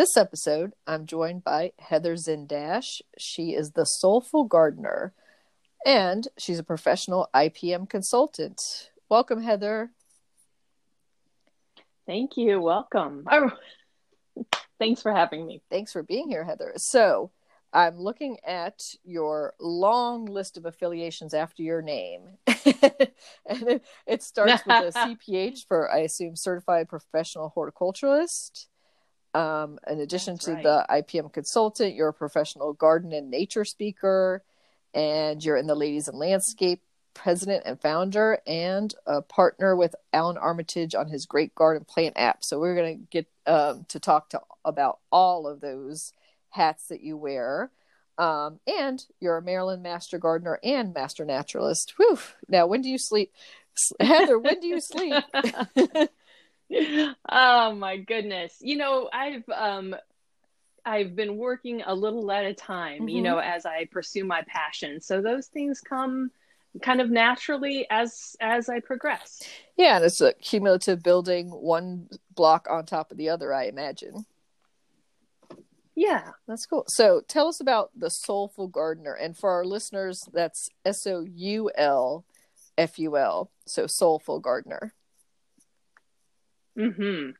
This episode, I'm joined by Heather Zindash. She is the Soulful Gardener and she's a professional IPM consultant. Welcome, Heather. Thank you. Welcome. Oh, thanks for having me. Thanks for being here, Heather. So, I'm looking at your long list of affiliations after your name. and it, it starts with a CPH for, I assume, Certified Professional Horticulturalist. Um, in addition That's to right. the IPM consultant, you're a professional garden and nature speaker, and you're in the Ladies in Landscape president and founder, and a partner with Alan Armitage on his Great Garden Plant app. So we're going to get um, to talk to about all of those hats that you wear. Um, and you're a Maryland Master Gardener and Master Naturalist. Whew. Now, when do you sleep? Heather, when do you sleep? oh my goodness. You know, I've um I've been working a little at a time, mm-hmm. you know, as I pursue my passion. So those things come kind of naturally as as I progress. Yeah, and it's a cumulative building one block on top of the other, I imagine. Yeah, that's cool. So tell us about the Soulful Gardener. And for our listeners, that's S O U L F U L. So Soulful Gardener. Hmm.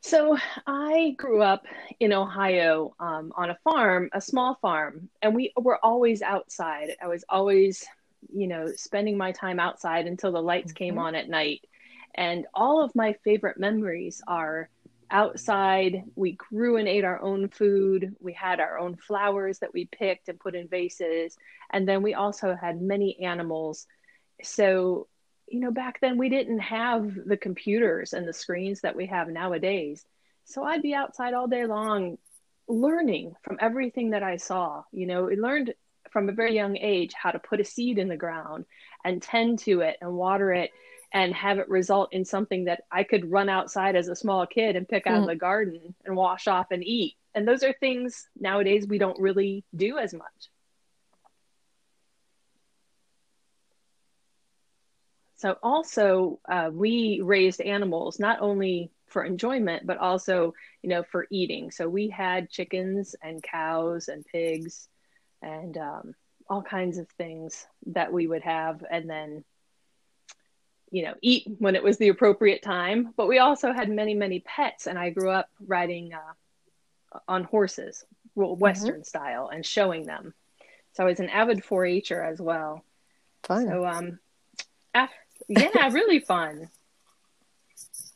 So I grew up in Ohio um, on a farm, a small farm, and we were always outside. I was always, you know, spending my time outside until the lights mm-hmm. came on at night. And all of my favorite memories are outside. We grew and ate our own food. We had our own flowers that we picked and put in vases. And then we also had many animals. So you know, back then we didn't have the computers and the screens that we have nowadays. So I'd be outside all day long learning from everything that I saw. You know, I learned from a very young age how to put a seed in the ground and tend to it and water it and have it result in something that I could run outside as a small kid and pick out mm. of the garden and wash off and eat. And those are things nowadays we don't really do as much. So also, uh, we raised animals not only for enjoyment, but also, you know, for eating. So we had chickens and cows and pigs and um, all kinds of things that we would have, and then, you know, eat when it was the appropriate time. But we also had many, many pets, and I grew up riding uh, on horses, mm-hmm. Western mm-hmm. style, and showing them. So I was an avid 4-H'er as well. Fine. So um, after yeah, really fun.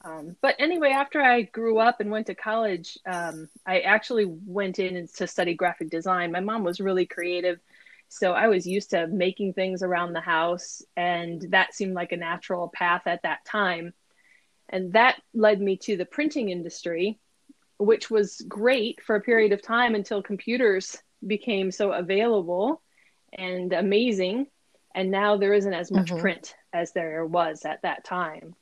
Um, but anyway, after I grew up and went to college, um, I actually went in to study graphic design. My mom was really creative, so I was used to making things around the house, and that seemed like a natural path at that time. And that led me to the printing industry, which was great for a period of time until computers became so available and amazing. And now there isn't as much mm-hmm. print as there was at that time.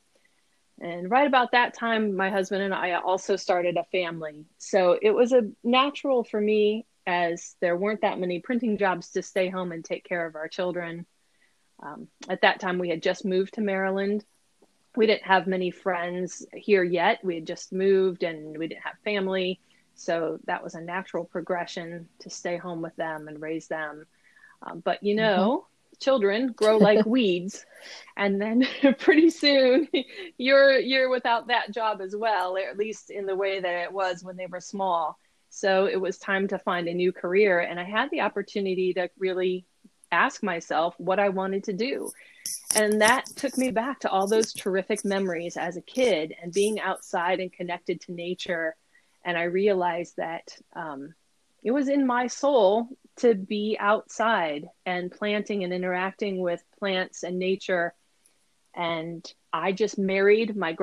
And right about that time, my husband and I also started a family. So it was a natural for me as there weren't that many printing jobs to stay home and take care of our children. Um, at that time, we had just moved to Maryland. We didn't have many friends here yet. We had just moved and we didn't have family. So that was a natural progression to stay home with them and raise them. Um, but you know, children grow like weeds and then pretty soon you're you're without that job as well or at least in the way that it was when they were small. So it was time to find a new career and i had the opportunity to really ask myself what i wanted to do. And that took me back to all those terrific memories as a kid and being outside and connected to nature. And i realized that um, it was in my soul to be outside and planting and interacting with plants and nature. And I just married my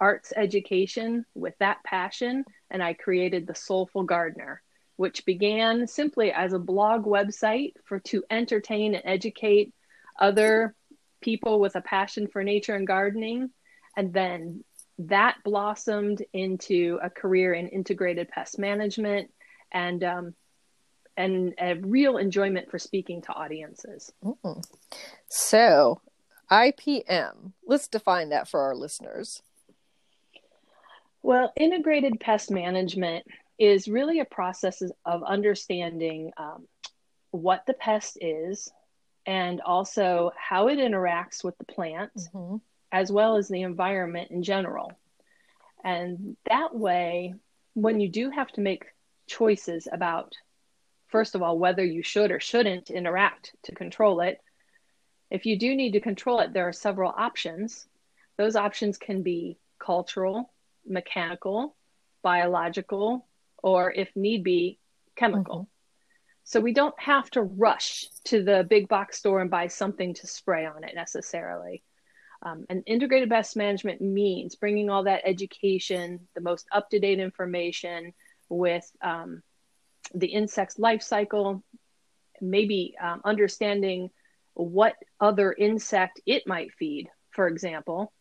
arts education with that passion, and I created the Soulful Gardener, which began simply as a blog website for to entertain and educate other people with a passion for nature and gardening. And then that blossomed into a career in integrated pest management and um, and a real enjoyment for speaking to audiences. Mm. So, IPM, let's define that for our listeners. Well, integrated pest management is really a process of understanding um, what the pest is and also how it interacts with the plant mm-hmm. as well as the environment in general. And that way, when you do have to make choices about, first of all, whether you should or shouldn't interact to control it, if you do need to control it, there are several options. Those options can be cultural, mechanical, biological, or if need be, chemical. Mm-hmm. So we don't have to rush to the big box store and buy something to spray on it necessarily. Um, and integrated pest management means bringing all that education, the most up to date information with um, the insect's life cycle, maybe um, understanding what other insect it might feed, for example,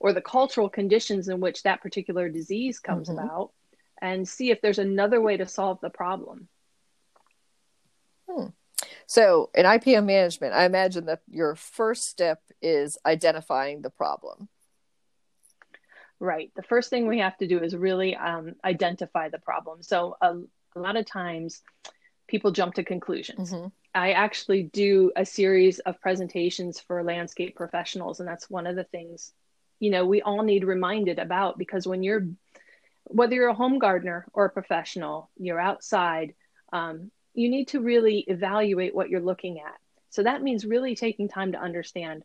or the cultural conditions in which that particular disease comes mm-hmm. about, and see if there's another way to solve the problem. Hmm. So, in IPM management, I imagine that your first step is identifying the problem. Right. The first thing we have to do is really um, identify the problem. So, a, a, lot of times people jump to conclusions. Mm-hmm. I actually do a series of presentations for landscape professionals, and that's one of the things you know we all need reminded about because when you're whether you're a home gardener or a professional, you're outside. Um, you need to really evaluate what you're looking at. So that means really taking time to understand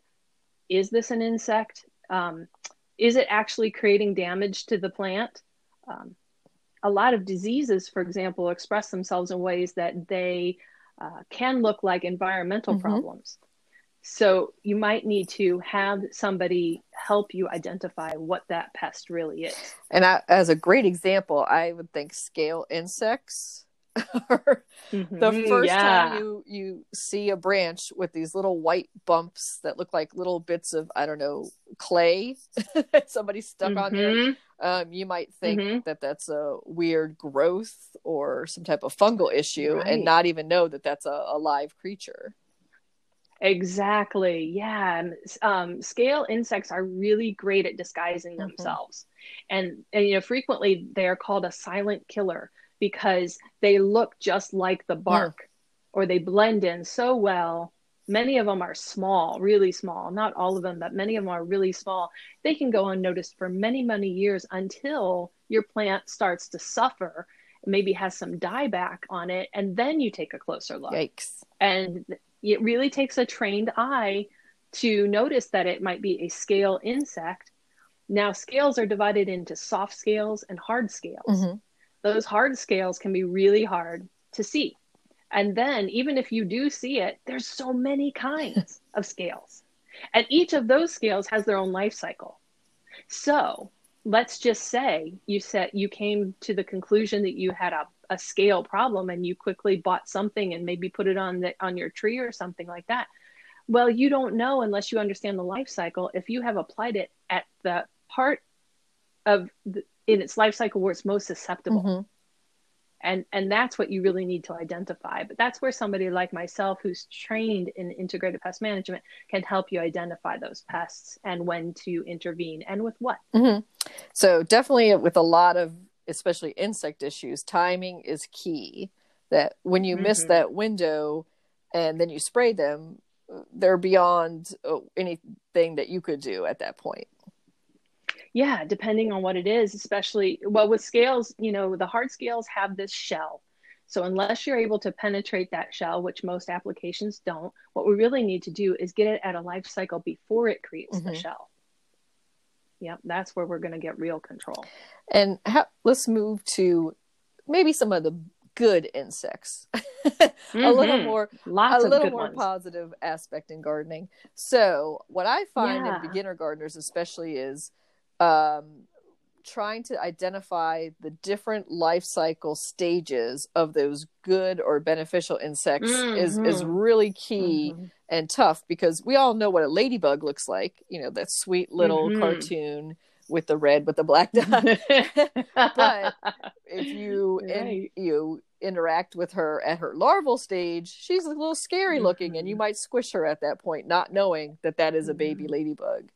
is this an insect? Um, is it actually creating damage to the plant? Um, a lot of diseases, for example, express themselves in ways that they uh, can look like environmental mm-hmm. problems. So you might need to have somebody help you identify what that pest really is. And I, as a great example, I would think scale insects mm-hmm. the first yeah. time you you see a branch with these little white bumps that look like little bits of I don't know clay that somebody stuck mm-hmm. on there, mm-hmm. um, you might think mm-hmm. that that's a weird growth or some type of fungal issue, right. and not even know that that's a, a live creature. Exactly. Yeah. Um, scale insects are really great at disguising mm-hmm. themselves. And, and, you know, frequently they are called a silent killer because they look just like the bark or they blend in so well. Many of them are small, really small. Not all of them, but many of them are really small. They can go unnoticed for many, many years until your plant starts to suffer, maybe has some dieback on it, and then you take a closer look. Yikes. And it really takes a trained eye to notice that it might be a scale insect. Now, scales are divided into soft scales and hard scales. Mm-hmm those hard scales can be really hard to see. And then, even if you do see it, there's so many kinds of scales. And each of those scales has their own life cycle. So let's just say you said you came to the conclusion that you had a, a scale problem and you quickly bought something and maybe put it on the on your tree or something like that. Well, you don't know unless you understand the life cycle if you have applied it at the part of the, in its life cycle where it's most susceptible. Mm-hmm. And and that's what you really need to identify. But that's where somebody like myself who's trained in integrated pest management can help you identify those pests and when to intervene and with what. Mm-hmm. So definitely with a lot of especially insect issues, timing is key. That when you mm-hmm. miss that window and then you spray them, they're beyond uh, anything that you could do at that point yeah depending on what it is especially well with scales you know the hard scales have this shell so unless you're able to penetrate that shell which most applications don't what we really need to do is get it at a life cycle before it creates mm-hmm. the shell yep that's where we're going to get real control and let's move to maybe some of the good insects mm-hmm. a little mm-hmm. more Lots a little more ones. positive aspect in gardening so what i find yeah. in beginner gardeners especially is um, trying to identify the different life cycle stages of those good or beneficial insects mm-hmm. is is mm-hmm. really key mm-hmm. and tough because we all know what a ladybug looks like you know that sweet little mm-hmm. cartoon with the red with the black dot but if you right. in, you interact with her at her larval stage she's a little scary looking and you mm-hmm. might squish her at that point not knowing that that is a baby mm-hmm. ladybug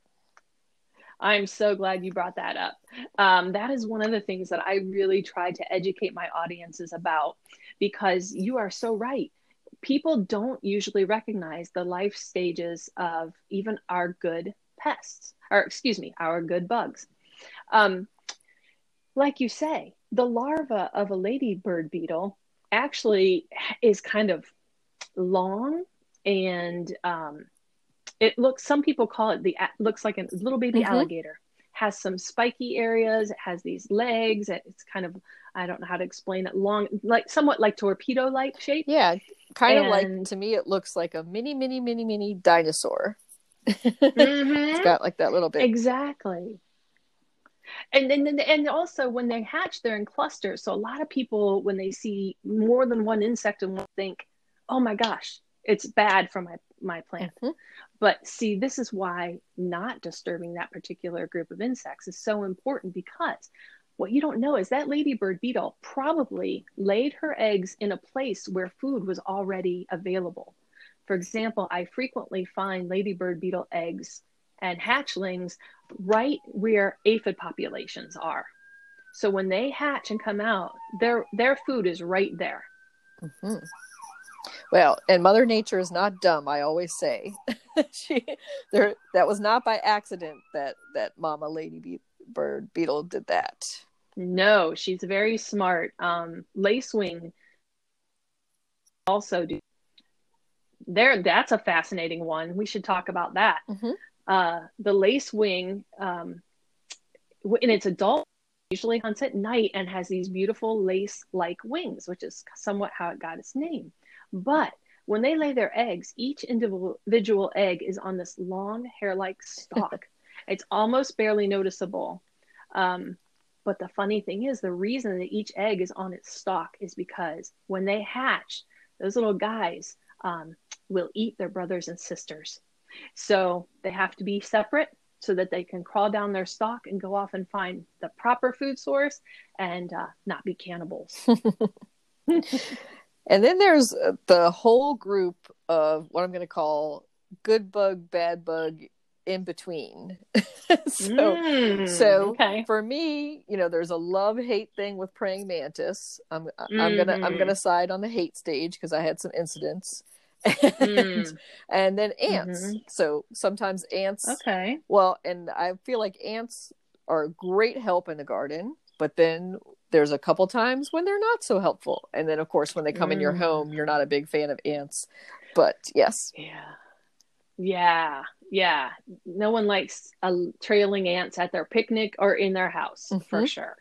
I'm so glad you brought that up. Um, that is one of the things that I really try to educate my audiences about because you are so right. People don't usually recognize the life stages of even our good pests, or excuse me, our good bugs. Um, like you say, the larva of a ladybird beetle actually is kind of long and um, it looks some people call it the looks like a little baby mm-hmm. alligator. Has some spiky areas it has these legs it's kind of i don't know how to explain it long like somewhat like torpedo like shape. Yeah kind and... of like to me it looks like a mini mini mini mini dinosaur. Mm-hmm. it's got like that little bit. Exactly. And then and also when they hatch they're in clusters. So a lot of people when they see more than one insect and will think oh my gosh it's bad for my my plant. Mm-hmm. But see, this is why not disturbing that particular group of insects is so important because what you don't know is that ladybird beetle probably laid her eggs in a place where food was already available. For example, I frequently find ladybird beetle eggs and hatchlings right where aphid populations are. So when they hatch and come out, their their food is right there. Mm-hmm. Well, and Mother Nature is not dumb. I always say, she there that was not by accident that that Mama Lady Be- Bird Beetle did that. No, she's very smart. Um, lacewing also do there. That's a fascinating one. We should talk about that. Mm-hmm. Uh, the lacewing, um, in its adult, usually hunts at night and has these beautiful lace-like wings, which is somewhat how it got its name. But when they lay their eggs, each individual egg is on this long hair like stalk. it's almost barely noticeable. Um, but the funny thing is, the reason that each egg is on its stalk is because when they hatch, those little guys um, will eat their brothers and sisters. So they have to be separate so that they can crawl down their stalk and go off and find the proper food source and uh, not be cannibals. And then there's uh, the whole group of what I'm going to call good bug, bad bug in between. so, mm, so okay. for me, you know, there's a love hate thing with praying mantis. I'm mm-hmm. I'm gonna I'm mm-hmm. gonna side on the hate stage because I had some incidents. and, mm. and then ants. Mm-hmm. So sometimes ants. Okay. Well, and I feel like ants are a great help in the garden, but then there's a couple times when they're not so helpful. And then of course when they come mm. in your home you're not a big fan of ants. But yes. Yeah. Yeah. Yeah. No one likes a trailing ants at their picnic or in their house mm-hmm. for sure.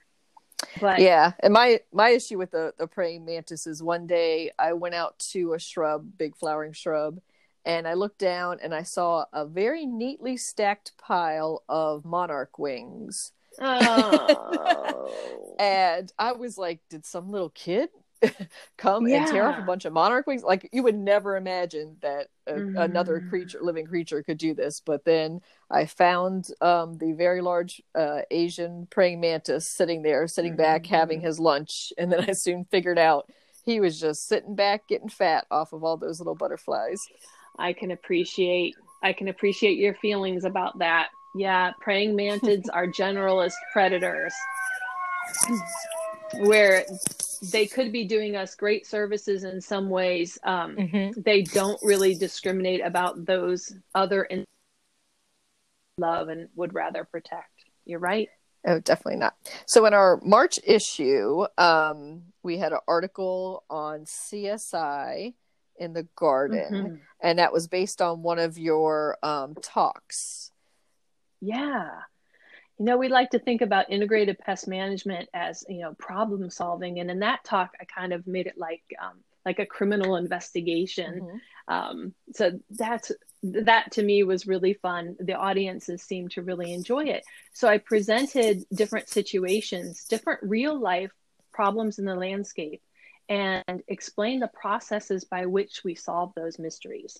But yeah. And my my issue with the the praying mantis is one day i went out to a shrub big flowering shrub and i looked down and i saw a very neatly stacked pile of monarch wings Oh. and I was like, did some little kid come yeah. and tear off a bunch of monarch wings? Like you would never imagine that a, mm-hmm. another creature, living creature, could do this. But then I found um, the very large uh, Asian praying mantis sitting there, sitting mm-hmm. back, having his lunch, and then I soon figured out he was just sitting back, getting fat off of all those little butterflies. I can appreciate. I can appreciate your feelings about that. Yeah, praying mantids are generalist predators where they could be doing us great services in some ways. Um, mm-hmm. They don't really discriminate about those other in love and would rather protect. You're right. Oh, definitely not. So in our March issue, um, we had an article on CSI in the garden, mm-hmm. and that was based on one of your um, talks. Yeah. You know, we like to think about integrated pest management as, you know, problem solving. And in that talk, I kind of made it like um, like a criminal investigation. Mm-hmm. Um, so that's that to me was really fun. The audiences seemed to really enjoy it. So I presented different situations, different real life problems in the landscape, and explained the processes by which we solve those mysteries.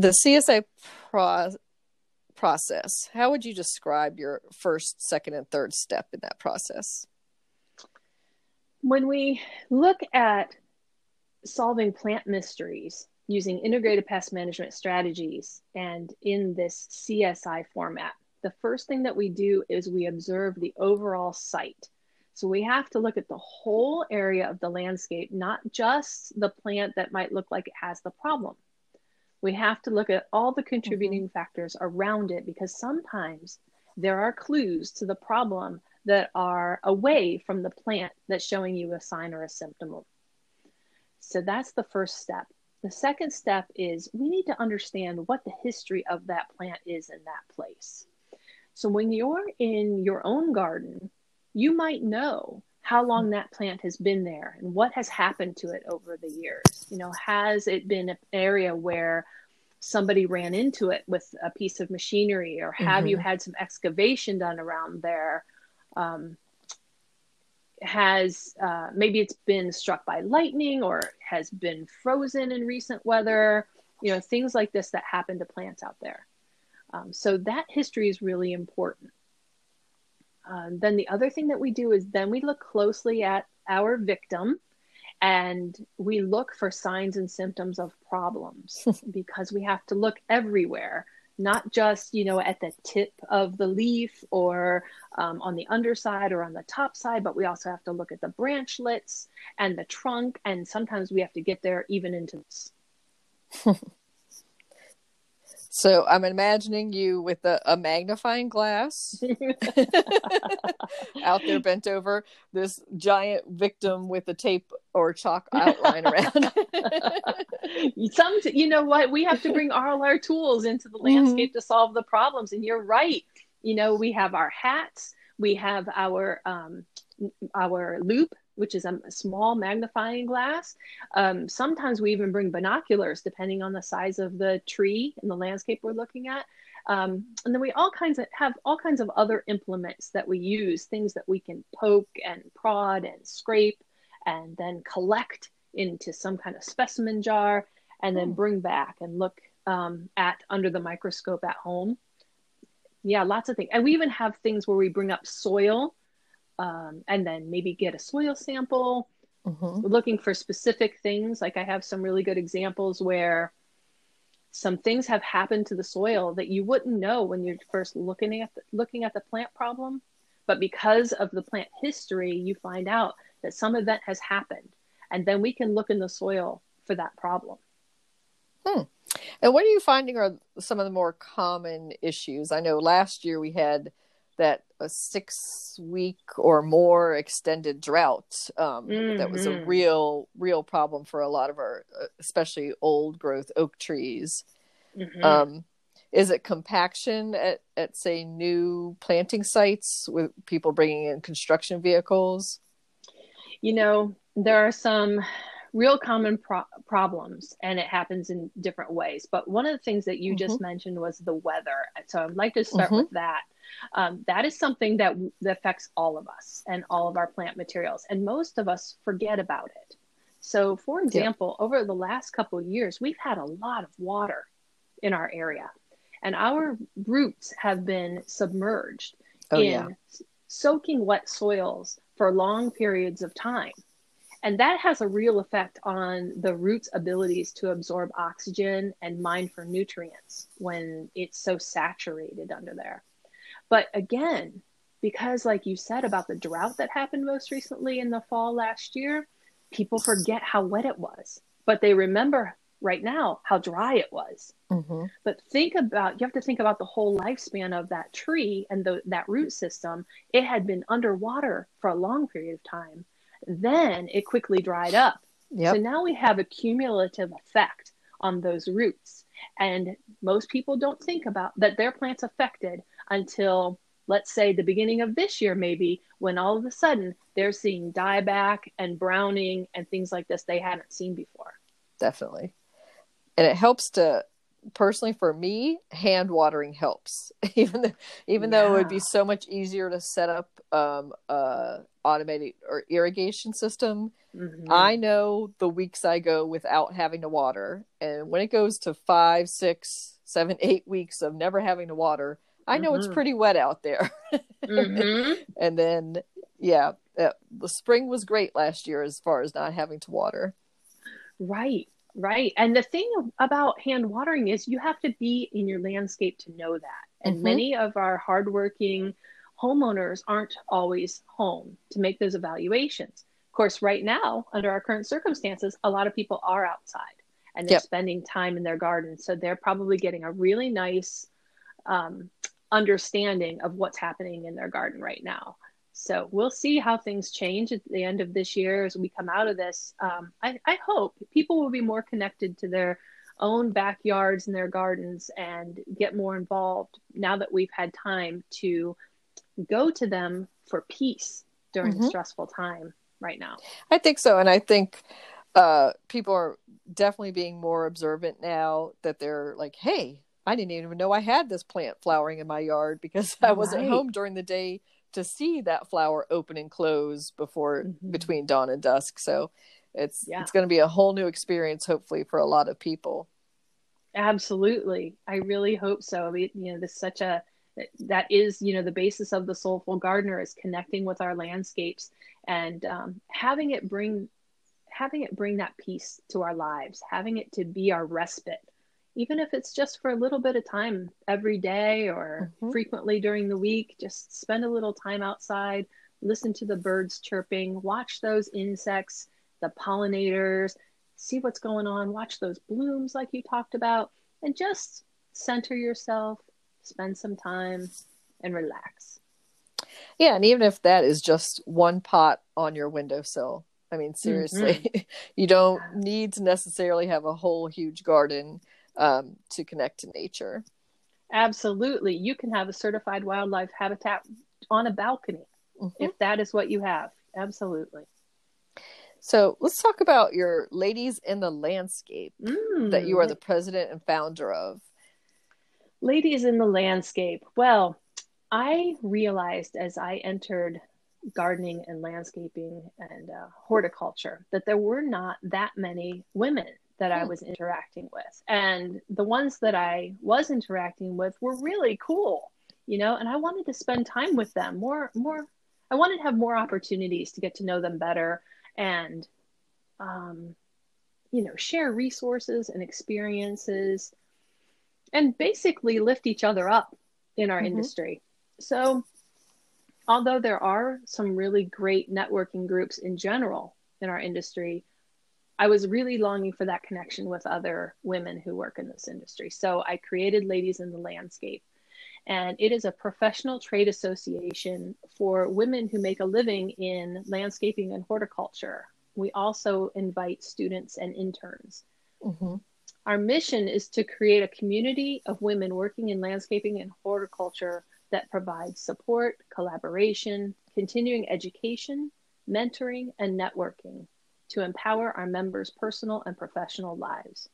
The CSI pro- process, how would you describe your first, second, and third step in that process? When we look at solving plant mysteries using integrated pest management strategies and in this CSI format, the first thing that we do is we observe the overall site. So we have to look at the whole area of the landscape, not just the plant that might look like it has the problem we have to look at all the contributing mm-hmm. factors around it because sometimes there are clues to the problem that are away from the plant that's showing you a sign or a symptom. So that's the first step. The second step is we need to understand what the history of that plant is in that place. So when you're in your own garden, you might know how long that plant has been there and what has happened to it over the years. You know, has it been an area where somebody ran into it with a piece of machinery or have mm-hmm. you had some excavation done around there um, has uh, maybe it's been struck by lightning or has been frozen in recent weather you know things like this that happen to plants out there um, so that history is really important um, then the other thing that we do is then we look closely at our victim and we look for signs and symptoms of problems because we have to look everywhere not just you know at the tip of the leaf or um, on the underside or on the top side but we also have to look at the branchlets and the trunk and sometimes we have to get there even into this So I'm imagining you with a, a magnifying glass out there bent over this giant victim with a tape or chalk outline around. Some, you know what? We have to bring all our tools into the mm-hmm. landscape mm-hmm. to solve the problems. And you're right. You know, we have our hats, we have our um, our loupe which is a small magnifying glass. Um, sometimes we even bring binoculars, depending on the size of the tree and the landscape we're looking at. Um, and then we all kinds of have all kinds of other implements that we use, things that we can poke and prod and scrape, and then collect into some kind of specimen jar, and then hmm. bring back and look um, at under the microscope at home. Yeah, lots of things. And we even have things where we bring up soil um, and then maybe get a soil sample. Mm-hmm. Looking for specific things. Like I have some really good examples where some things have happened to the soil that you wouldn't know when you're first looking at the, looking at the plant problem, but because of the plant history, you find out that some event has happened, and then we can look in the soil for that problem. Hmm. And what are you finding are some of the more common issues? I know last year we had that a six week or more extended drought um, mm-hmm. that was a mm-hmm. real real problem for a lot of our uh, especially old growth oak trees mm-hmm. um, is it compaction at, at say new planting sites with people bringing in construction vehicles you know there are some real common pro- problems and it happens in different ways but one of the things that you mm-hmm. just mentioned was the weather so i'd like to start mm-hmm. with that um, that is something that, that affects all of us and all of our plant materials. And most of us forget about it. So, for example, yeah. over the last couple of years, we've had a lot of water in our area, and our roots have been submerged oh, in yeah. soaking wet soils for long periods of time. And that has a real effect on the root's abilities to absorb oxygen and mine for nutrients when it's so saturated under there. But again, because like you said about the drought that happened most recently in the fall last year people forget how wet it was but they remember right now how dry it was Mm-hmm. but think about you have to think about the whole lifespan of that tree and the, that root system it had been underwater for a long period of time then it quickly dried up Yep. so now we have a cumulative effect on those roots. And most people don't think about that their plant's affected until, let's say, the beginning of this year, maybe, when all of a sudden they're seeing dieback and browning and things like this they hadn't seen before. definitely and it helps to personally for me hand watering helps even though, even though it would be so much easier to set up um uh automated or irrigation system Mhm. i know the weeks i go without having to water and when it goes to five six seven eight weeks of never having to water i know it's Mhm. pretty wet out there Mhm. and then yeah uh, the spring was great last year as far as not having to water Right, right. And the thing about hand watering is you have to be in your landscape to know that. And Mhm. many of our hardworking homeowners aren't always home to make those evaluations. Of course, right now, under our current circumstances, a lot of people are outside and they're Yep. spending time in their garden. So they're probably getting a really nice um, understanding of what's happening in their garden right now. So we'll see how things change at the end of this year as we come out of this. Um, I, I hope people will be more connected to their own backyards and their gardens and get more involved now that we've had time to go to them for peace during Mhm. a stressful time right now. I think so, and I think uh, people are definitely being more observant now that they're like, "Hey, I didn't even know I had this plant flowering in my yard because I wasn't Right. home during the day to see that flower open and close before Mhm. between dawn and dusk." So it's Yeah. it's going to be a whole new experience, hopefully, for a lot of people. Absolutely. I really hope so. I mean, you know, this is such a that is, you know, the basis of the soulful gardener is connecting with our landscapes and um, having it bring having it bring that peace to our lives, having it to be our respite, even if it's just for a little bit of time every day or Mhm. frequently during the week. Just spend a little time outside, listen to the birds chirping, watch those insects, the pollinators, see what's going on, watch those blooms like you talked about, and just center yourself, spend some time, and relax. Yeah, and even if that is just one pot on your windowsill, I mean, seriously, you don't need to necessarily have a whole huge garden um, to connect to nature. Absolutely. You can have a certified wildlife habitat on a balcony Mhm. if that is what you have. Absolutely. So let's talk about your Ladies in the Landscape that you are Mm. the president and founder of. Ladies in the landscape. Well, I realized as I entered gardening and landscaping and uh, horticulture that there were not that many women that I Hmm. was interacting with. And the ones that I was interacting with were really cool, you know, and I wanted to spend time with them more, more. I wanted to have more opportunities to get to know them better and, um, you know, share resources and experiences and basically lift each other up in our Mhm. industry. So, although there are some really great networking groups in general in our industry, I was really longing for that connection with other women who work in this industry. So, I created Ladies in the Landscape. And it is a professional trade association for women who make a living in landscaping and horticulture. We also invite students and interns. Mm-hmm. Our mission is to create a community of women working in landscaping and horticulture that provides support, collaboration, continuing education, mentoring, and networking to empower our members' personal and professional lives.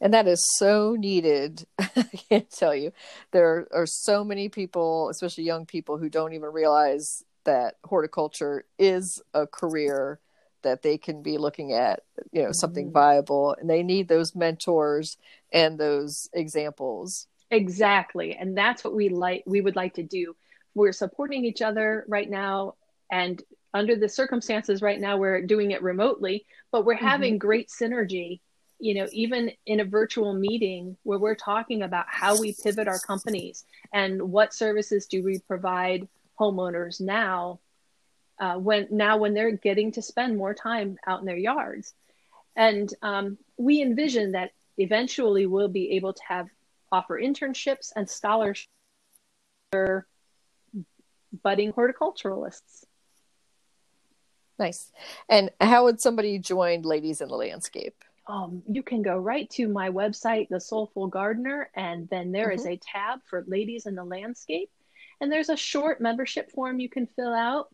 And that is so needed. I can't tell you. There are so many people, especially young people, who don't even realize that horticulture is a career that they can be looking at, you know, something Mhm. viable. And they need those mentors and those examples. Exactly. And that's what we like we would like to do. We're supporting each other right now and under the circumstances right now we're doing it remotely, but we're having great synergy you know, even in a virtual meeting where we're talking about how we pivot our companies and what services do we provide homeowners now, uh, when now when they're getting to spend more time out in their yards, and um, we envision that eventually we'll be able to have offer internships and scholarships for budding horticulturalists. Nice. And how would somebody join Ladies in the Landscape? Um, you can go right to my website, The Soulful Gardener, and then there mm-hmm. is a tab for Ladies in the Landscape. And there's a short membership form you can fill out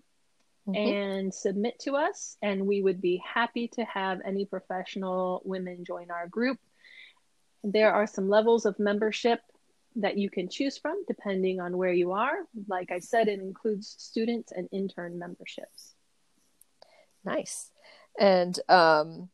mm-hmm. and submit to us. And we would be happy to have any professional women join our group. There are some levels of membership that you can choose from depending on where you are. Like I said, it includes students and intern memberships. Nice. And um,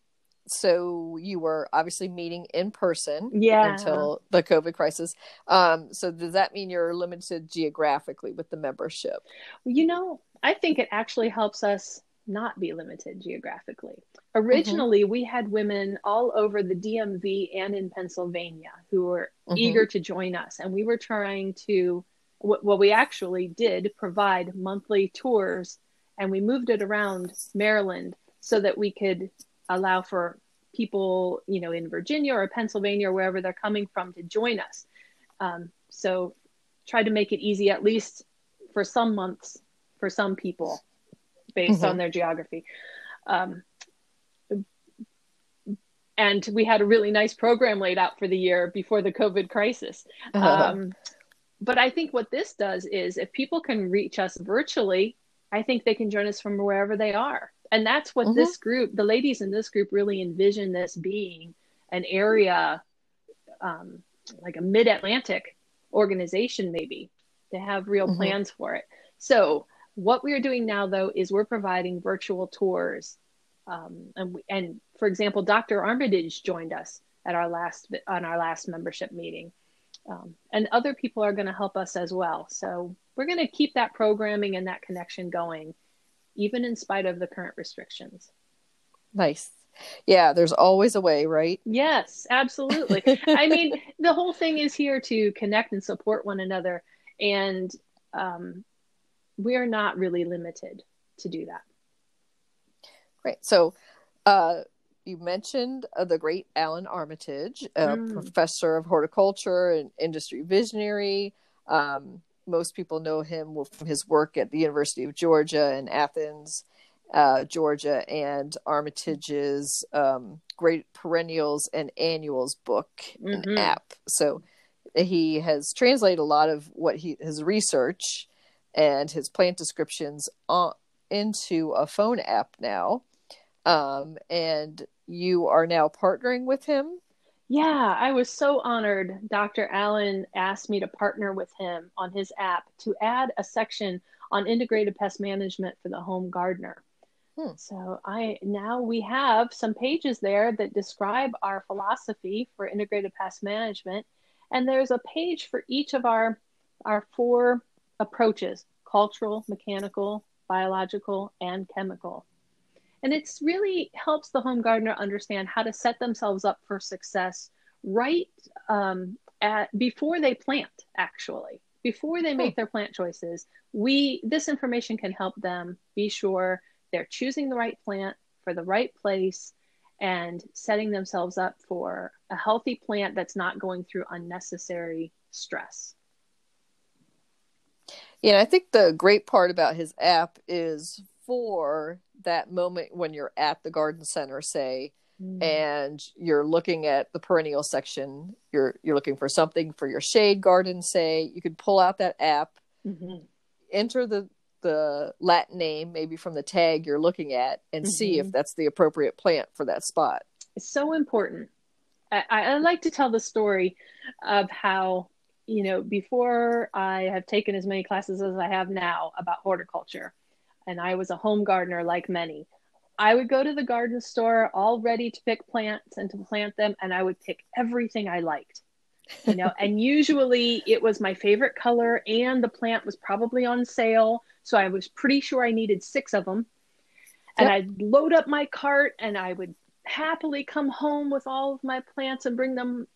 so you were obviously meeting in person yeah. until the COVID crisis. Um, so does that mean you're limited geographically with the membership? You know, I think it actually helps us not be limited geographically. Originally, mm-hmm. we had women all over the DMV and in Pennsylvania who were mm-hmm. eager to join us. And we were trying to, well, we actually did provide monthly tours and we moved it around Maryland so that we could allow for people, you know, in Virginia or Pennsylvania or wherever they're coming from to join us. Um, so try to make it easy, at least for some months, for some people, based mm-hmm. on their geography. Um, and we had a really nice program laid out for the year before the COVID crisis. Uh-huh. Um, but I think what this does is if people can reach us virtually, I think they can join us from wherever they are. And that's what mm-hmm. this group, the ladies in this group, really envision this being an area, um, like a mid Atlantic organization, maybe, to have real mm-hmm. plans for it. So, what we are doing now, though, is we're providing virtual tours. Um, and, we, and for example, Dr. Armitage joined us at our last on our last membership meeting. Um, and other people are going to help us as well. So we're going to keep that programming and that connection going, even in spite of the current restrictions. Nice. Yeah, there's always a way, right? Yes, absolutely. I mean, the whole thing is here to connect and support one another. And um, we are not really limited to do that. Great. So, uh, you mentioned uh, the great Alan Armitage, a mm. professor of horticulture and industry visionary. Um, most people know him from his work at the University of Georgia in Athens, uh, Georgia, and Armitage's um, Great Perennials and Annuals book mm-hmm. and app. So he has translated a lot of what he his research and his plant descriptions on, into a phone app now. Um, and you are now partnering with him. Yeah, I was so honored. Dr. Alan asked me to partner with him on his app to add a section on integrated pest management for the home gardener. Hmm. So I now we have some pages there that describe our philosophy for integrated pest management, and there's a page for each of our our four approaches: cultural, mechanical, biological, and chemical. And it really helps the home gardener understand how to set themselves up for success right um, at before they plant, actually. Before they make their plant choices, we this information can help them be sure they're choosing the right plant for the right place and setting themselves up for a healthy plant that's not going through unnecessary stress. Yeah, I think the great part about his app is for that moment when you're at the garden center, say, mm. and you're looking at the perennial section, you're you're looking for something for your shade garden, say, you could pull out that app, mm-hmm. enter the the Latin name, maybe from the tag you're looking at, and mm-hmm. see if mm-hmm. that's the appropriate plant for that spot. It's so important. I, I like to tell the story of how you know before I have taken as many classes as I have now about horticulture and I was a home gardener like many. I would go to the garden store all ready to pick plants and to plant them, and I would pick everything I liked. You know, and usually it was my favorite color, and the plant was probably on sale. So I was pretty sure I needed six of them. And yep. I'd load up my cart and I would happily come home with all of my plants and bring them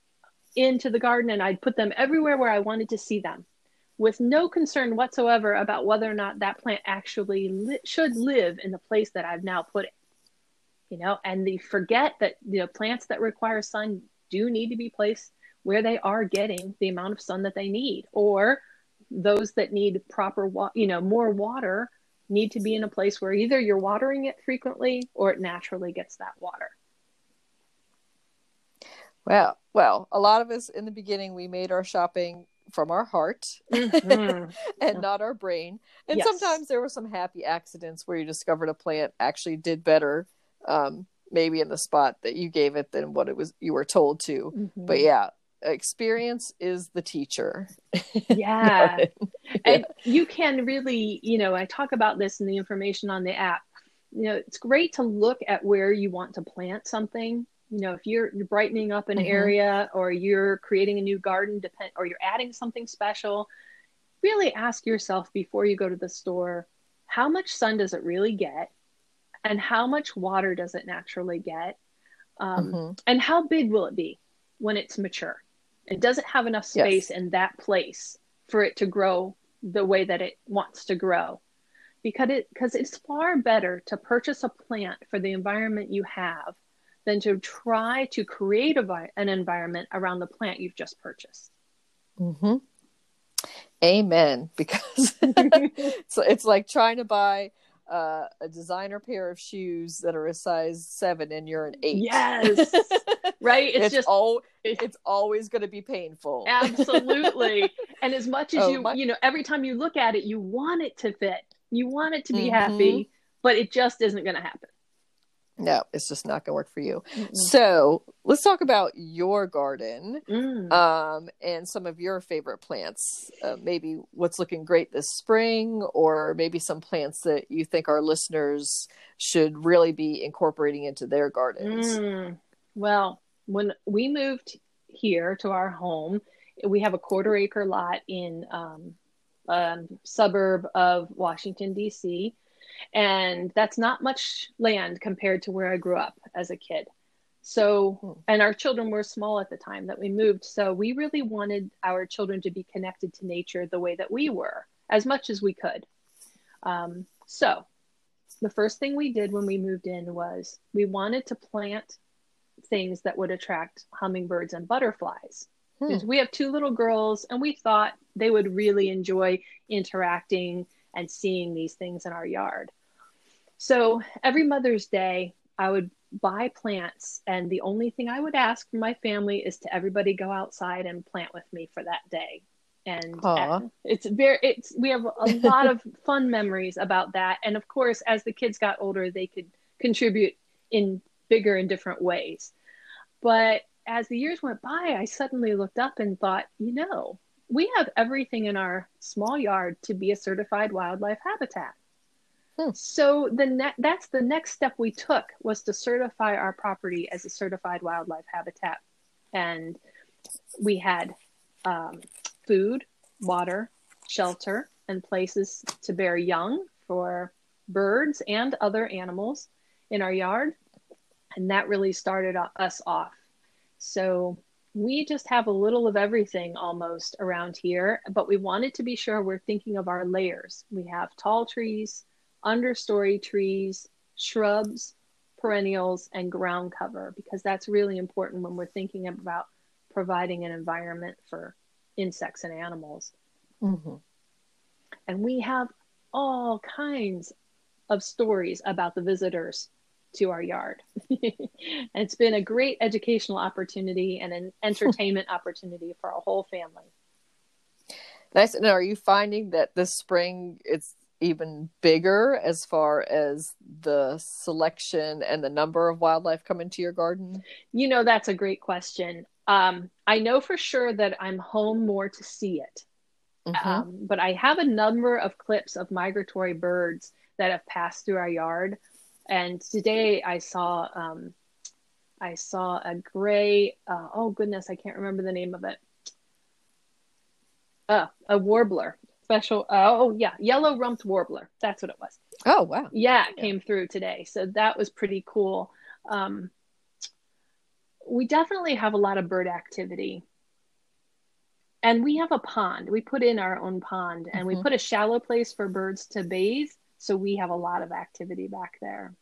into the garden and I'd put them everywhere where I wanted to see them with no concern whatsoever about whether or not that plant actually li- should live in the place that I've now put it. You know, and they forget that you know plants that require sun do need to be placed where they are getting the amount of sun that they need, or those that need proper, wa- you know, more water need to be in a place where either you're watering it frequently or it naturally gets that water. Well, well, a lot of us in the beginning we made our shopping from our heart mm-hmm. and not our brain. And yes. sometimes there were some happy accidents where you discovered a plant actually did better, um, maybe in the spot that you gave it than what it was you were told to. Mm-hmm. But yeah, experience is the teacher. Yeah. and you can really, you know, I talk about this in the information on the app. You know, it's great to look at where you want to plant something. You know, if you're, you're brightening up an mm-hmm. area or you're creating a new garden, depend or you're adding something special, really ask yourself before you go to the store, how much sun does it really get? And how much water does it naturally get? Um, mm-hmm. And how big will it be when it's mature? It doesn't have enough space yes. in that place for it to grow the way that it wants to grow. Because it because it's far better to purchase a plant for the environment you have than to try to create a, an environment around the plant you've just purchased. Mm-hmm. Amen. Because it's, it's like trying to buy uh, a designer pair of shoes that are a size seven and you're an eight. Yes. right. It's, it's just all it's always going to be painful. Absolutely. and as much as oh, you, my... you know, every time you look at it, you want it to fit, you want it to be mm-hmm. happy, but it just isn't going to happen no it's just not going to work for you. Mm so let's talk about your garden mm. um, and some of your favorite plants. Uh, maybe what's looking great this spring or maybe some plants that you think our listeners should really be incorporating into their gardens. Mm. well when we moved here to our home we have a quarter acre lot in um, a suburb of washington d.c and that's not much land compared to where I grew up as a kid. So, hmm. and our children were small at the time that we moved. So, we really wanted our children to be connected to nature the way that we were as much as we could. Um, so, the first thing we did when we moved in was we wanted to plant things that would attract hummingbirds and butterflies. Hmm. Because we have two little girls, and we thought they would really enjoy interacting and seeing these things in our yard. So every Mother's Day, I would buy plants, and the only thing I would ask from my family is to everybody go outside and plant with me for that day. And Aww. it's very, it's we have a lot of fun memories about that. And of course, as the kids got older, they could contribute in bigger and different ways. But as the years went by, I suddenly looked up and thought, you know, we have everything in our small yard to be a certified wildlife habitat. Hmm. So the ne- that's the next step we took was to certify our property as a certified wildlife habitat, and we had um, food, water, shelter, and places to bear young for birds and other animals in our yard, and that really started us off. So we just have a little of everything almost around here, but we wanted to be sure we're thinking of our layers. We have tall trees, understory trees, shrubs, perennials, and ground cover because that's really important when we're thinking about providing an environment for insects and animals. Mm-hmm. And we have all kinds of stories about the visitors to our yard. and it's been a great educational opportunity and an entertainment opportunity for our whole family. Nice. And are you finding that this spring it's even bigger as far as the selection and the number of wildlife coming to your garden? You know, that's a great question. Um, I know for sure that I'm home more to see it. Mm-hmm. Um, but I have a number of clips of migratory birds that have passed through our yard and today I saw um, I saw a gray. Uh, oh goodness, I can't remember the name of it. Uh, a warbler, special. Uh, oh yeah, yellow rumped warbler. That's what it was. Oh wow. Yeah, it came through today, so that was pretty cool. Um, we definitely have a lot of bird activity. And we have a pond. We put in our own pond and Mhm. we put a shallow place for birds to bathe. So we have a lot of activity back there.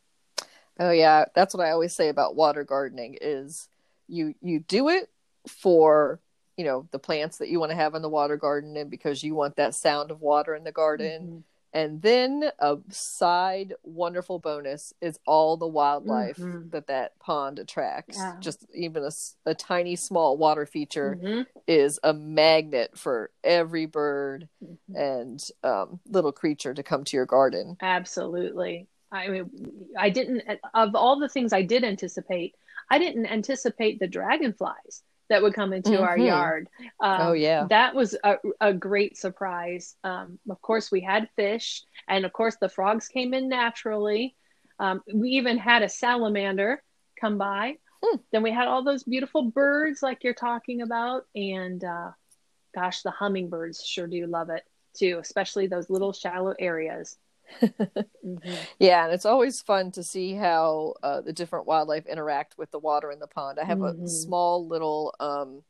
Oh yeah, that's what I always say about water gardening is you you do it for, you know, the plants that you want to have in the water garden and because you want that sound of water in the garden. Mm-hmm. And then a side wonderful bonus is all the wildlife Mhm. that that pond attracts. Yeah. Just even a tiny small water feature Mhm. is a magnet for every bird Mhm. and um, little creature to come to your garden. Absolutely. I mean, I didn't, of all the things I did anticipate, I didn't anticipate the dragonflies that would come into our Mhm. yard. Um, Oh, yeah. That was a, a great surprise. Um, of course, we had fish, and of course, the frogs came in naturally. Um, we even had a salamander come by. Hmm. Then we had all those beautiful birds, like you're talking about. And uh, gosh, the hummingbirds sure do love it too, especially those little shallow areas. Mhm. Yeah, and it's always fun to see how uh, the different wildlife interact with the water in the pond. I have a Mhm. small little um,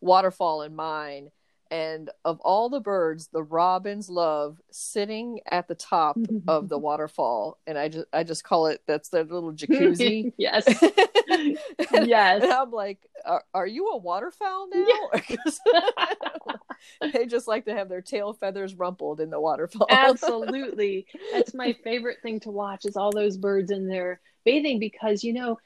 waterfall in mine, and of all the birds, the robins love sitting at the top of the waterfall, and I just I just call it that's their little jacuzzi. yes. and, Yes. and I'm like, are, are you a waterfowl now? they just like to have their tail feathers rumpled in the waterfall. Absolutely. That's my favorite thing to watch is all those birds in there bathing because you know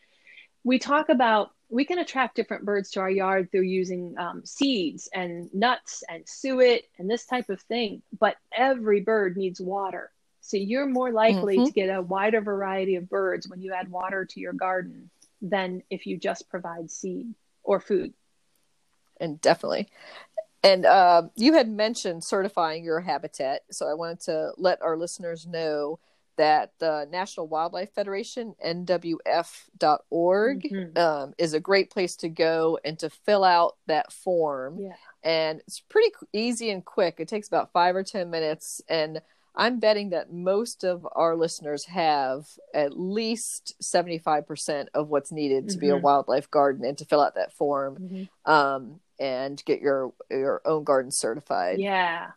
we talk about we can attract different birds to our yard through using um, seeds and nuts and suet and this type of thing but every bird needs water so you're more likely Mhm. to get a wider variety of birds when you add water to your garden than if you just provide seed or food and definitely. And uh, you had mentioned certifying your habitat, so I wanted to let our listeners know that the National Wildlife Federation (NWF.org) Mhm. um, is a great place to go and to fill out that form. yeah And it's pretty easy and quick. It takes about five or ten minutes, and I'm betting that most of our listeners have at least 75% of what's needed to be a Mhm. wildlife garden and to fill out that form Mhm. um, and get your your own garden certified. Yeah.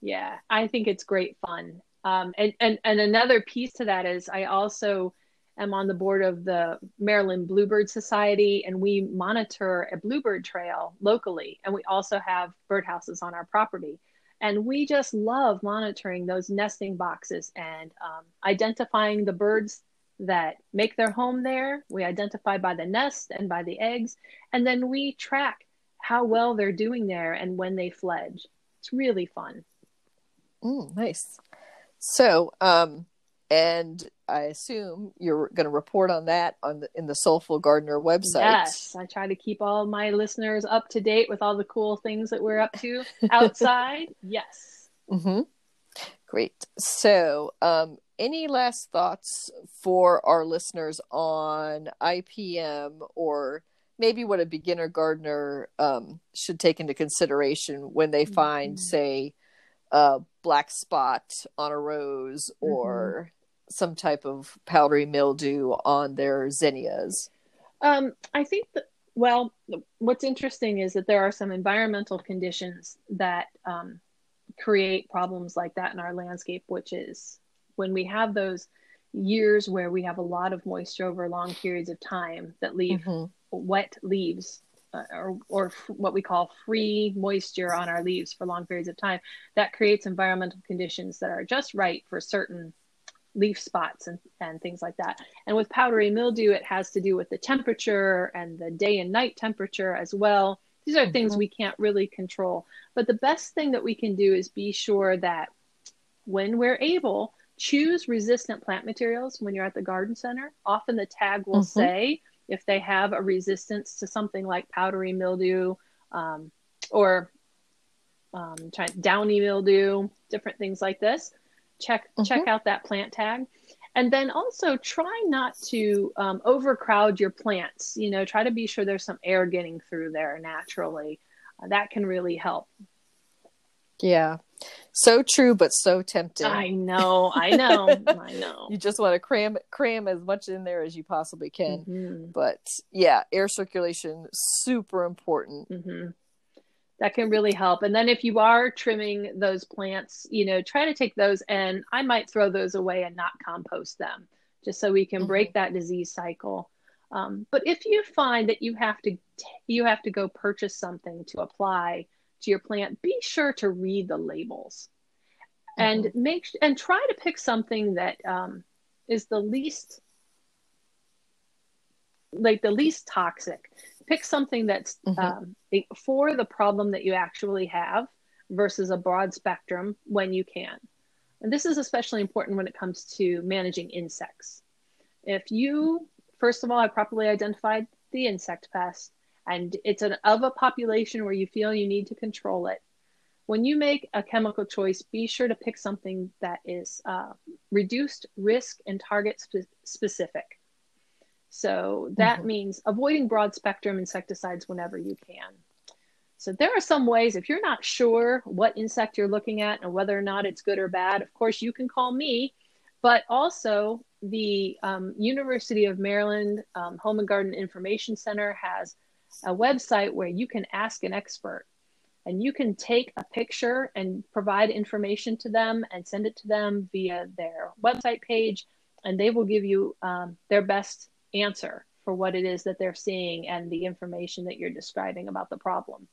Yeah. I think it's great fun. Um, and, and, and another piece to that is I also am on the board of the Maryland Bluebird Society, and we monitor a bluebird trail locally. And we also have birdhouses on our property. And we just love monitoring those nesting boxes and um, identifying the birds that make their home there. We identify by the nest and by the eggs. And then we track how well they're doing there and when they fledge. It's really fun. Mm, nice. So, um, and I assume you're going to report on that on the, in the Soulful Gardener website. Yes, I try to keep all my listeners up to date with all the cool things that we're up to outside. yes. Mm-hmm. Great. So, um, any last thoughts for our listeners on IPM or maybe what a beginner gardener um, should take into consideration when they find, Mhm. say, a black spot on a rose or some type of powdery mildew on their zinnias? Um, I think that, well, what's interesting is that there are some environmental conditions that um, create problems like that in our landscape, which is when we have those years where we have a lot of moisture over long periods of time that leave Mhm. wet leaves uh, or, or f- what we call free moisture on our leaves for long periods of time that creates environmental conditions that are just right for certain leaf spots and, and things like that and with powdery mildew it has to do with the temperature and the day and night temperature as well these are things Mhm. we can't really control but the best thing that we can do is be sure that when we're able choose resistant plant materials when you're at the garden center often the tag will Mhm. say if they have a resistance to something like powdery mildew um, or um, try, downy mildew, different things like this. Check check out that plant tag, and then also try not to um, overcrowd your plants. You know, try to be sure there's some air getting through there naturally. Uh, that can really help. Yeah. So true, but so tempting. I know, I know, I know. You just want to cram cram as much in there as you possibly can. Mhm. But yeah, air circulation super important. hmm That can really help. And then if you are trimming those plants, you know, try to take those and I might throw those away and not compost them just so we can break that disease cycle. Um, but if you find that you have to you have to go purchase something to apply to your plant, be sure to read the labels and make and try to pick something that um, is the least like the least toxic pick something that's Mhm. um, for the problem that you actually have versus a broad spectrum when you can and this is especially important when it comes to managing insects if you first of all have properly identified the insect pest and it's an of a population where you feel you need to control it when you make a chemical choice, be sure to pick something that is uh, reduced risk and target spe- specific. So that Mhm. means avoiding broad spectrum insecticides whenever you can. So there are some ways, if you're not sure what insect you're looking at and whether or not it's good or bad, of course, you can call me, but also the um, University of Maryland um, Home and Garden Information Center has a website where you can ask an expert and you can take a picture and provide information to them and send it to them via their website page and they will give you um, their best answer for what it is that they're seeing and the information that you're describing about the problem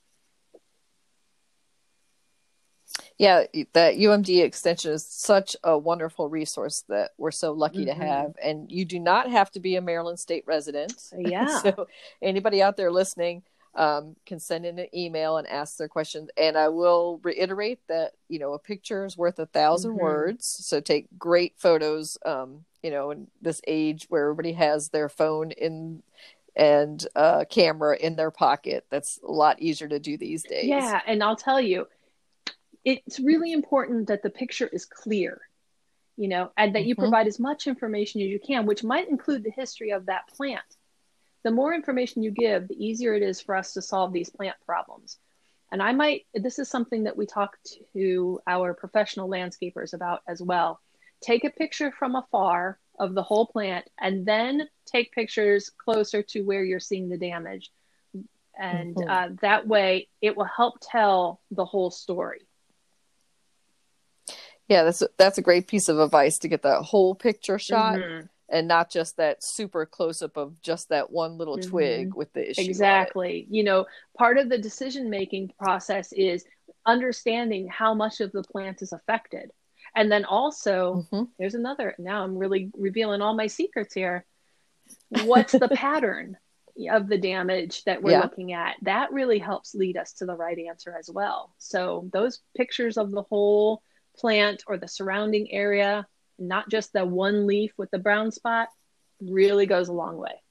Yeah, that UMD extension is such a wonderful resource that we're so lucky Mhm. to have. And you do not have to be a Maryland state resident. Yeah. so anybody out there listening um, can send in an email and ask their questions. And I will reiterate that, you know, a picture is worth a 1000 Mhm. words. So take great photos, um, you know, in this age where everybody has their phone in and uh, camera in their pocket. That's a lot easier to do these days. yeah and i'll tell you it's really important that the picture is clear you know and that you Mhm. provide as much information as you can which might include the history of that plant the more information you give the easier it is for us to solve these plant problems. And i might this is something that we talk to our professional landscapers about as well. Take a picture from afar of the whole plant and then take pictures closer to where you're seeing the damage. And Mhm. uh, that way it will help tell the whole story. Yeah, that's that's a great piece of advice to get that whole picture shot. Mhm. And not just that super close up of just that one little Mhm. twig with the issue. exactly you know part of the decision making process is understanding how much of the plant is affected and then also Mhm. there's another now i'm really revealing all my secrets here what's the pattern of the damage that we're Yeah. looking at that really helps lead us to the right answer as well so those pictures of the whole plant or the surrounding area not just the one leaf with the brown spot really goes a long way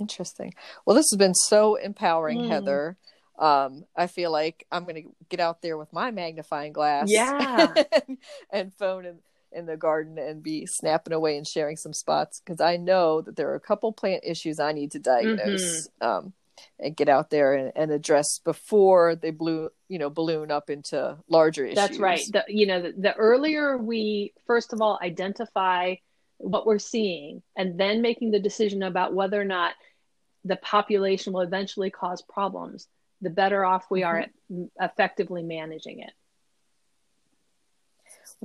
Interesting. Well, this has been so empowering, Mm. Heather. Um, I feel like I'm going to get out there with my magnifying glass, Yeah. and, and phone in, in the garden and be snapping away and sharing some spots because I know that there are a couple plant issues I need to diagnose Mm-hmm. um, and get out there and, and address before they blew, you know, balloon up into larger issues. That's right. The, you know, the, the earlier we, first of all, identify what we're seeing and then making the decision about whether or not the population will eventually cause problems, the better off we are at effectively managing it.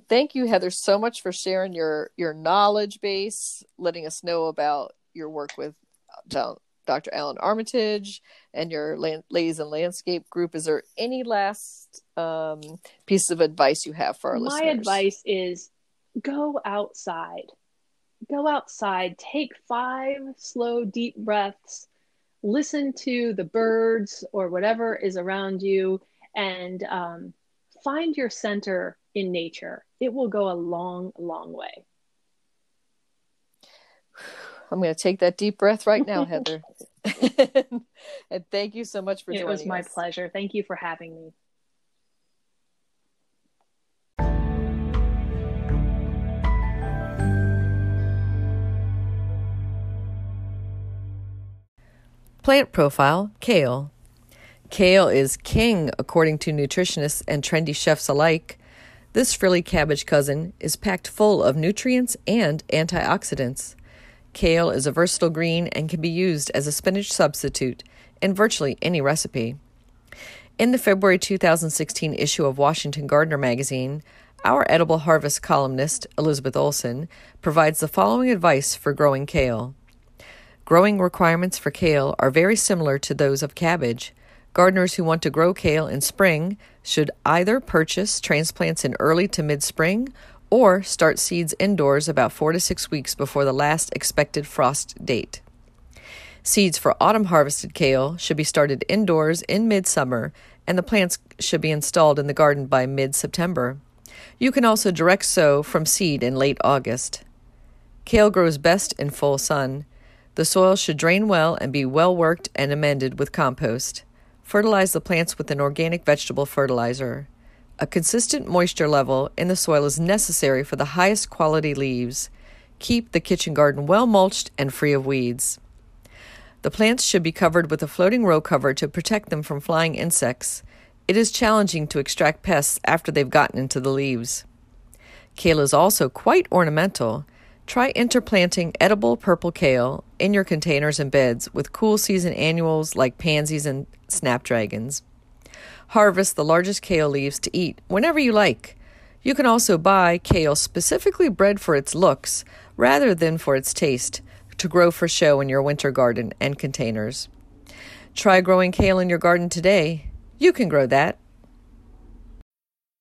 Thank you, Heather, so much for sharing your your knowledge base, letting us know about your work with uh, Dr. Alan Armitage and your land, Ladies and Landscape group. Is there any last um, piece of advice you have for our My listeners? My advice is go outside. Go outside, take five slow, deep breaths, listen to the birds or whatever is around you, and um, find your center in nature. It will go a long, long way. I'm going to take that deep breath right now, Heather. and thank you so much for It joining It was my us. pleasure. Thank you for having me. Plant profile kale. Kale is king according to nutritionists and trendy chefs alike. This frilly cabbage cousin is packed full of nutrients and antioxidants. Kale is a versatile green and can be used as a spinach substitute in virtually any recipe. In the February 2016 issue of Washington Gardener magazine, our edible harvest columnist, Elizabeth Olson, provides the following advice for growing kale. Growing requirements for kale are very similar to those of cabbage. Gardeners who want to grow kale in spring should either purchase transplants in early to mid spring or start seeds indoors about four to six weeks before the last expected frost date. Seeds for autumn harvested kale should be started indoors in midsummer, and the plants should be installed in the garden by mid September. You can also direct sow from seed in late August. Kale grows best in full sun. The soil should drain well and be well worked and amended with compost. Fertilize the plants with an organic vegetable fertilizer. A consistent moisture level in the soil is necessary for the highest quality leaves. Keep the kitchen garden well mulched and free of weeds. The plants should be covered with a floating row cover to protect them from flying insects. It is challenging to extract pests after they've gotten into the leaves. Kale is also quite ornamental. Try interplanting edible purple kale in your containers and beds with cool season annuals like pansies and snapdragons. Harvest the largest kale leaves to eat whenever you like. You can also buy kale specifically bred for its looks rather than for its taste to grow for show in your winter garden and containers. Try growing kale in your garden today. You can grow that.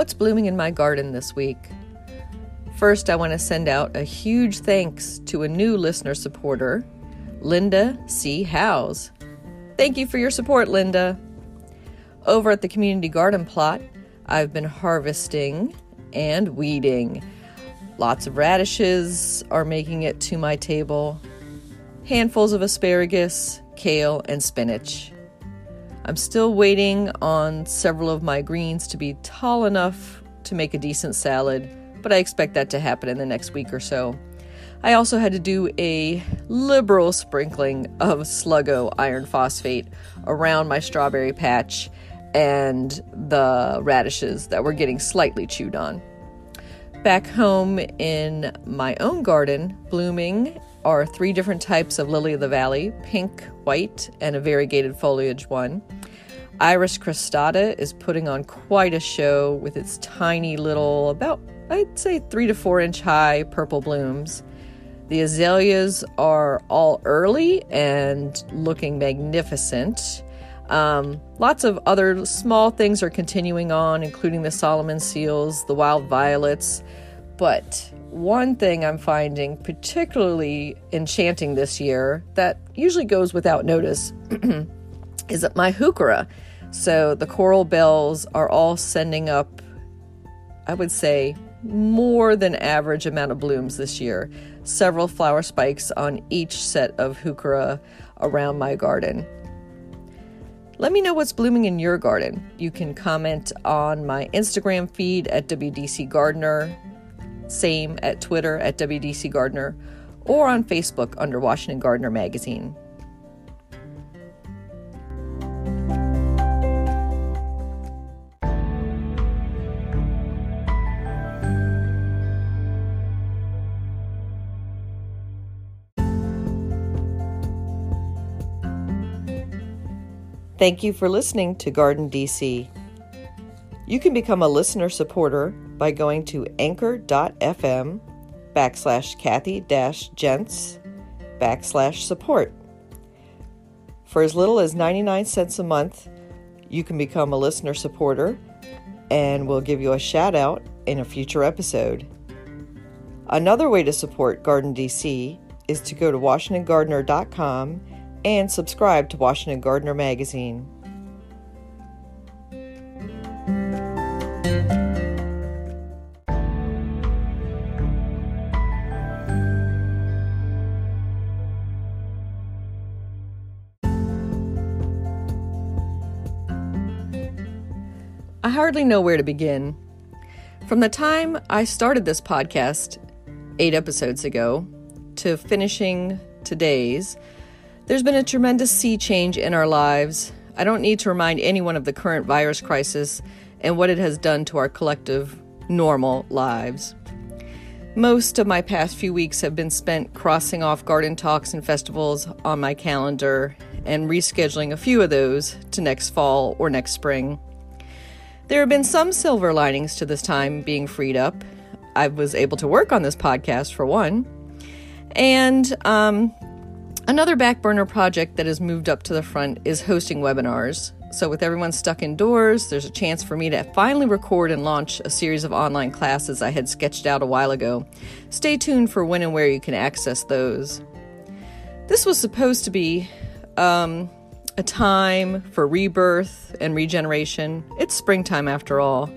What's blooming in my garden this week? First, I want to send out a huge thanks to a new listener supporter, Linda C. Howes. Thank you for your support, Linda. Over at the community garden plot, I've been harvesting and weeding. Lots of radishes are making it to my table, handfuls of asparagus, kale, and spinach. I'm still waiting on several of my greens to be tall enough to make a decent salad, but I expect that to happen in the next week or so. I also had to do a liberal sprinkling of Sluggo iron phosphate around my strawberry patch and the radishes that were getting slightly chewed on. Back home in my own garden, blooming are three different types of lily of the valley pink, white, and a variegated foliage one. Iris cristata is putting on quite a show with its tiny little, about I'd say three to four inch high purple blooms. The azaleas are all early and looking magnificent. Um, lots of other small things are continuing on, including the Solomon seals, the wild violets. But one thing I'm finding particularly enchanting this year that usually goes without notice is that my heuchera. So the coral bells are all sending up, I would say, more than average amount of blooms this year. Several flower spikes on each set of heuchera around my garden. Let me know what's blooming in your garden. You can comment on my Instagram feed at WDC Gardener, same at Twitter at WDC Gardener, or on Facebook under Washington Gardener Magazine. Thank you for listening to Garden DC. You can become a listener supporter by going to anchor.fm backslash Kathy Jentz backslash support. For as little as 99 cents a month, you can become a listener supporter. and we'll give you a shout out in a future episode. Another way to support Garden DC is to go to WashingtonGardener.com and subscribe to Washington Gardener Magazine. I hardly know where to begin. From the time I started this podcast eight episodes ago to finishing today's, there's been a tremendous sea change in our lives. I don't need to remind anyone of the current virus crisis and what it has done to our collective normal lives. Most of my past few weeks have been spent crossing off garden talks and festivals on my calendar and rescheduling a few of those to next fall or next spring. There have been some silver linings to this time being freed up. I was able to work on this podcast for one. And um, another back burner project that has moved up to the front is hosting webinars. So, with everyone stuck indoors, there's a chance for me to finally record and launch a series of online classes I had sketched out a while ago. Stay tuned for when and where you can access those. This was supposed to be um, a time for rebirth and regeneration. It's springtime after all.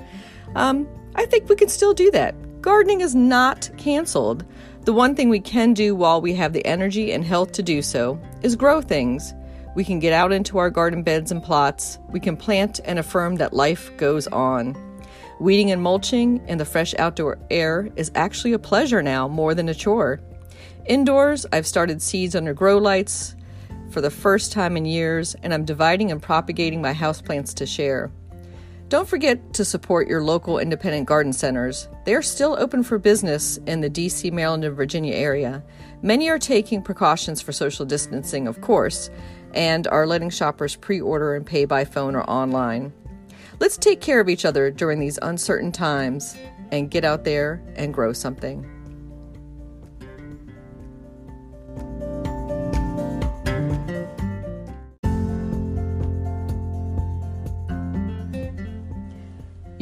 Um, I think we can still do that. Gardening is not canceled. The one thing we can do while we have the energy and health to do so is grow things. We can get out into our garden beds and plots. We can plant and affirm that life goes on. Weeding and mulching in the fresh outdoor air is actually a pleasure now more than a chore. Indoors, I've started seeds under grow lights for the first time in years, and I'm dividing and propagating my houseplants to share. Don't forget to support your local independent garden centers. They are still open for business in the DC, Maryland, and Virginia area. Many are taking precautions for social distancing, of course, and are letting shoppers pre order and pay by phone or online. Let's take care of each other during these uncertain times and get out there and grow something.